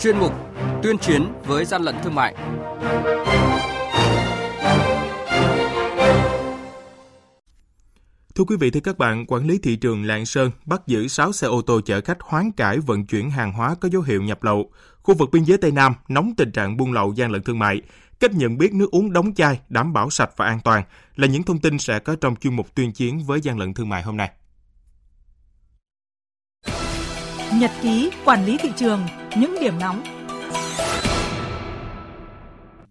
chuyên mục Tuyên chiến với gian lận thương mại. Thưa quý vị, thưa các bạn, quản lý thị trường Lạng Sơn bắt giữ 6 xe ô tô chở khách hoán cải vận chuyển hàng hóa có dấu hiệu nhập lậu. Khu vực biên giới Tây Nam nóng tình trạng buôn lậu gian lận thương mại. Cách nhận biết nước uống đóng chai đảm bảo sạch và an toàn là những thông tin sẽ có trong chuyên mục tuyên chiến với gian lận thương mại hôm nay. Nhật ký quản lý thị trường, những điểm nóng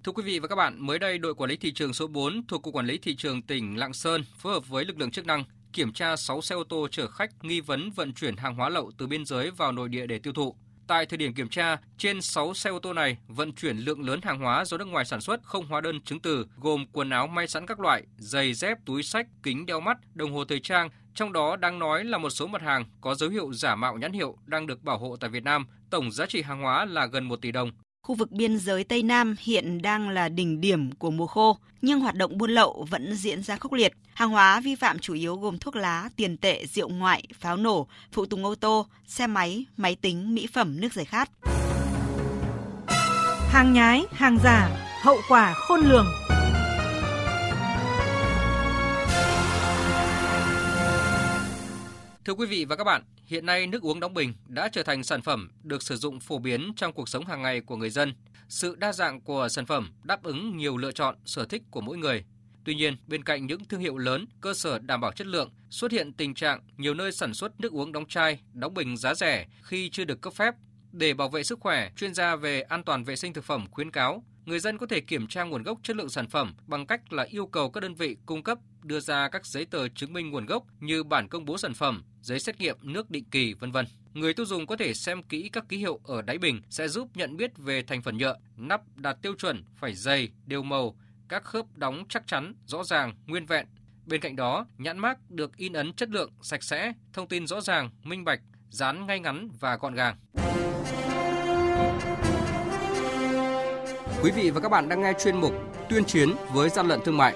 Thưa quý vị và các bạn, mới đây đội quản lý thị trường số 4 thuộc Cục Quản lý Thị trường tỉnh Lạng Sơn phối hợp với lực lượng chức năng kiểm tra 6 xe ô tô chở khách nghi vấn vận chuyển hàng hóa lậu từ biên giới vào nội địa để tiêu thụ. Tại thời điểm kiểm tra, trên 6 xe ô tô này vận chuyển lượng lớn hàng hóa do nước ngoài sản xuất không hóa đơn chứng từ, gồm quần áo may sẵn các loại, giày dép, túi sách, kính đeo mắt, đồng hồ thời trang, trong đó đang nói là một số mặt hàng có dấu hiệu giả mạo nhãn hiệu đang được bảo hộ tại Việt Nam, tổng giá trị hàng hóa là gần 1 tỷ đồng. Khu vực biên giới Tây Nam hiện đang là đỉnh điểm của mùa khô, nhưng hoạt động buôn lậu vẫn diễn ra khốc liệt. Hàng hóa vi phạm chủ yếu gồm thuốc lá, tiền tệ, rượu ngoại, pháo nổ, phụ tùng ô tô, xe máy, máy tính, mỹ phẩm, nước giải khát. Hàng nhái, hàng giả, hậu quả khôn lường. Thưa quý vị và các bạn, hiện nay nước uống đóng bình đã trở thành sản phẩm được sử dụng phổ biến trong cuộc sống hàng ngày của người dân. Sự đa dạng của sản phẩm đáp ứng nhiều lựa chọn, sở thích của mỗi người. Tuy nhiên, bên cạnh những thương hiệu lớn, cơ sở đảm bảo chất lượng, xuất hiện tình trạng nhiều nơi sản xuất nước uống đóng chai, đóng bình giá rẻ khi chưa được cấp phép. Để bảo vệ sức khỏe, chuyên gia về an toàn vệ sinh thực phẩm khuyến cáo người dân có thể kiểm tra nguồn gốc chất lượng sản phẩm bằng cách là yêu cầu các đơn vị cung cấp đưa ra các giấy tờ chứng minh nguồn gốc như bản công bố sản phẩm, giấy xét nghiệm nước định kỳ, vân vân. Người tiêu dùng có thể xem kỹ các ký hiệu ở đáy bình sẽ giúp nhận biết về thành phần nhựa, nắp đạt tiêu chuẩn, phải dày, đều màu, các khớp đóng chắc chắn, rõ ràng, nguyên vẹn. Bên cạnh đó, nhãn mác được in ấn chất lượng, sạch sẽ, thông tin rõ ràng, minh bạch, dán ngay ngắn và gọn gàng. Quý vị và các bạn đang nghe chuyên mục Tuyên chiến với gian lận thương mại.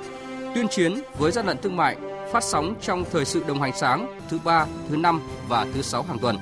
Tuyên chiến với gian lận thương mại phát sóng trong thời sự đồng hành sáng thứ ba, thứ năm và thứ sáu hàng tuần.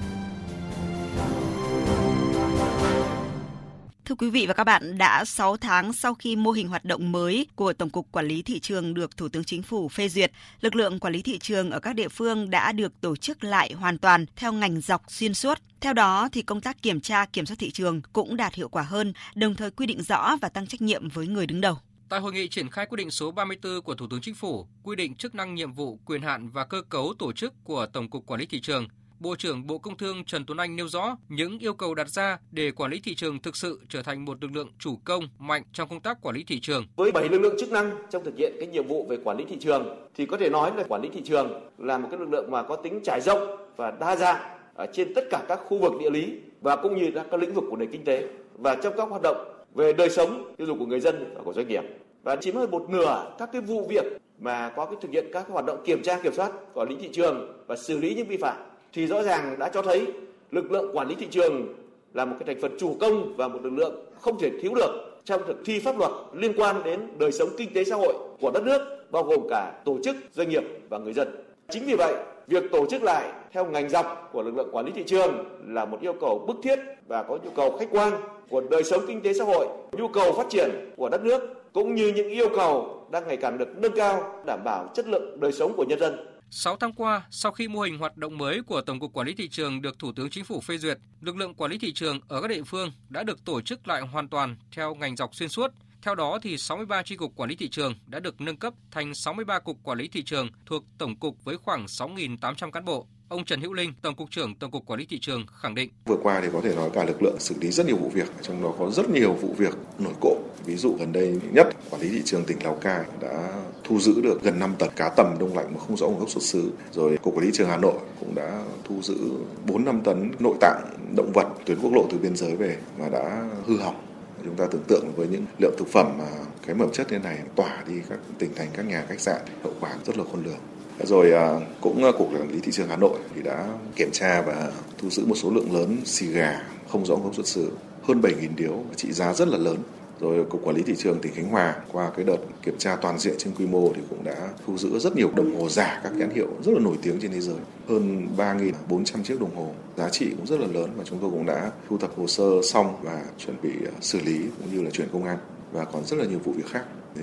Thưa quý vị và các bạn, đã 6 tháng sau khi mô hình hoạt động mới của Tổng cục Quản lý Thị trường được Thủ tướng Chính phủ phê duyệt, lực lượng quản lý thị trường ở các địa phương đã được tổ chức lại hoàn toàn theo ngành dọc xuyên suốt. Theo đó, thì công tác kiểm tra kiểm soát thị trường cũng đạt hiệu quả hơn, đồng thời quy định rõ và tăng trách nhiệm với người đứng đầu. Tại hội nghị triển khai quyết định số 34 của Thủ tướng Chính phủ, quy định chức năng nhiệm vụ, quyền hạn và cơ cấu tổ chức của Tổng cục Quản lý Thị trường, Bộ trưởng Bộ Công Thương Trần Tuấn Anh nêu rõ những yêu cầu đặt ra để quản lý thị trường thực sự trở thành một lực lượng chủ công mạnh trong công tác quản lý thị trường. Với 7 lực lượng chức năng trong thực hiện cái nhiệm vụ về quản lý thị trường thì có thể nói là quản lý thị trường là một cái lực lượng mà có tính trải rộng và đa dạng ở trên tất cả các khu vực địa lý và cũng như các lĩnh vực của nền kinh tế và trong các hoạt động về đời sống tiêu dùng của người dân và của doanh nghiệp và chiếm hơn một nửa các cái vụ việc mà có cái thực hiện các hoạt động kiểm tra kiểm soát quản lý thị trường và xử lý những vi phạm thì rõ ràng đã cho thấy lực lượng quản lý thị trường là một cái thành phần chủ công và một lực lượng không thể thiếu được trong thực thi pháp luật liên quan đến đời sống kinh tế xã hội của đất nước bao gồm cả tổ chức, doanh nghiệp và người dân. Chính vì vậy, việc tổ chức lại theo ngành dọc của lực lượng quản lý thị trường là một yêu cầu bức thiết và có nhu cầu khách quan của đời sống kinh tế xã hội, nhu cầu phát triển của đất nước cũng như những yêu cầu đang ngày càng được nâng cao đảm bảo chất lượng đời sống của nhân dân 6 tháng qua, sau khi mô hình hoạt động mới của Tổng cục Quản lý Thị trường được Thủ tướng Chính phủ phê duyệt, lực lượng quản lý thị trường ở các địa phương đã được tổ chức lại hoàn toàn theo ngành dọc xuyên suốt. Theo đó, thì 63 tri cục quản lý thị trường đã được nâng cấp thành 63 cục quản lý thị trường thuộc Tổng cục với khoảng 6.800 cán bộ. Ông Trần Hữu Linh, Tổng cục trưởng Tổng cục Quản lý thị trường khẳng định: Vừa qua thì có thể nói cả lực lượng xử lý rất nhiều vụ việc, trong đó có rất nhiều vụ việc nổi cộ. Ví dụ gần đây nhất, quản lý thị trường tỉnh Lào Cai đã thu giữ được gần 5 tấn cá tầm đông lạnh mà không rõ nguồn gốc xuất xứ. Rồi cục quản lý thị trường Hà Nội cũng đã thu giữ 4 5 tấn nội tạng động vật tuyến quốc lộ từ biên giới về mà đã hư hỏng Chúng ta tưởng tượng với những lượng thực phẩm mà cái mầm chất như này tỏa đi các tỉnh thành, các nhà khách sạn, hậu quả rất là khôn lường. Rồi à, cũng à, cục quản lý thị trường Hà Nội thì đã kiểm tra và thu giữ một số lượng lớn xì gà không rõ nguồn gốc xuất xứ hơn 7.000 điếu trị giá rất là lớn rồi cục quản lý thị trường tỉnh Khánh Hòa qua cái đợt kiểm tra toàn diện trên quy mô thì cũng đã thu giữ rất nhiều đồng hồ giả, các nhãn hiệu rất là nổi tiếng trên thế giới. Hơn 3.400 chiếc đồng hồ, giá trị cũng rất là lớn và chúng tôi cũng đã thu thập hồ sơ xong và chuẩn bị à, xử lý cũng như là chuyển công an. Và còn rất là nhiều vụ việc khác. Thì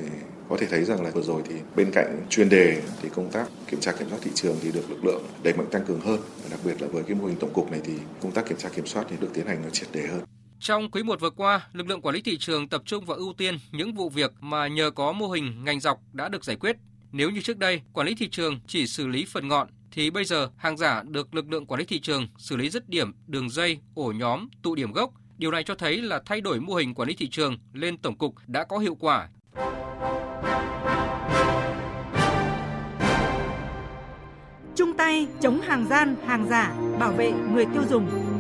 có thể thấy rằng là vừa rồi thì bên cạnh chuyên đề thì công tác kiểm tra kiểm soát thị trường thì được lực lượng đẩy mạnh tăng cường hơn. Và đặc biệt là với cái mô hình tổng cục này thì công tác kiểm tra kiểm soát thì được tiến hành nó triệt đề hơn. Trong quý 1 vừa qua, lực lượng quản lý thị trường tập trung và ưu tiên những vụ việc mà nhờ có mô hình ngành dọc đã được giải quyết. Nếu như trước đây, quản lý thị trường chỉ xử lý phần ngọn, thì bây giờ hàng giả được lực lượng quản lý thị trường xử lý dứt điểm đường dây, ổ nhóm, tụ điểm gốc. Điều này cho thấy là thay đổi mô hình quản lý thị trường lên tổng cục đã có hiệu quả chung tay chống hàng gian, hàng giả, bảo vệ người tiêu dùng.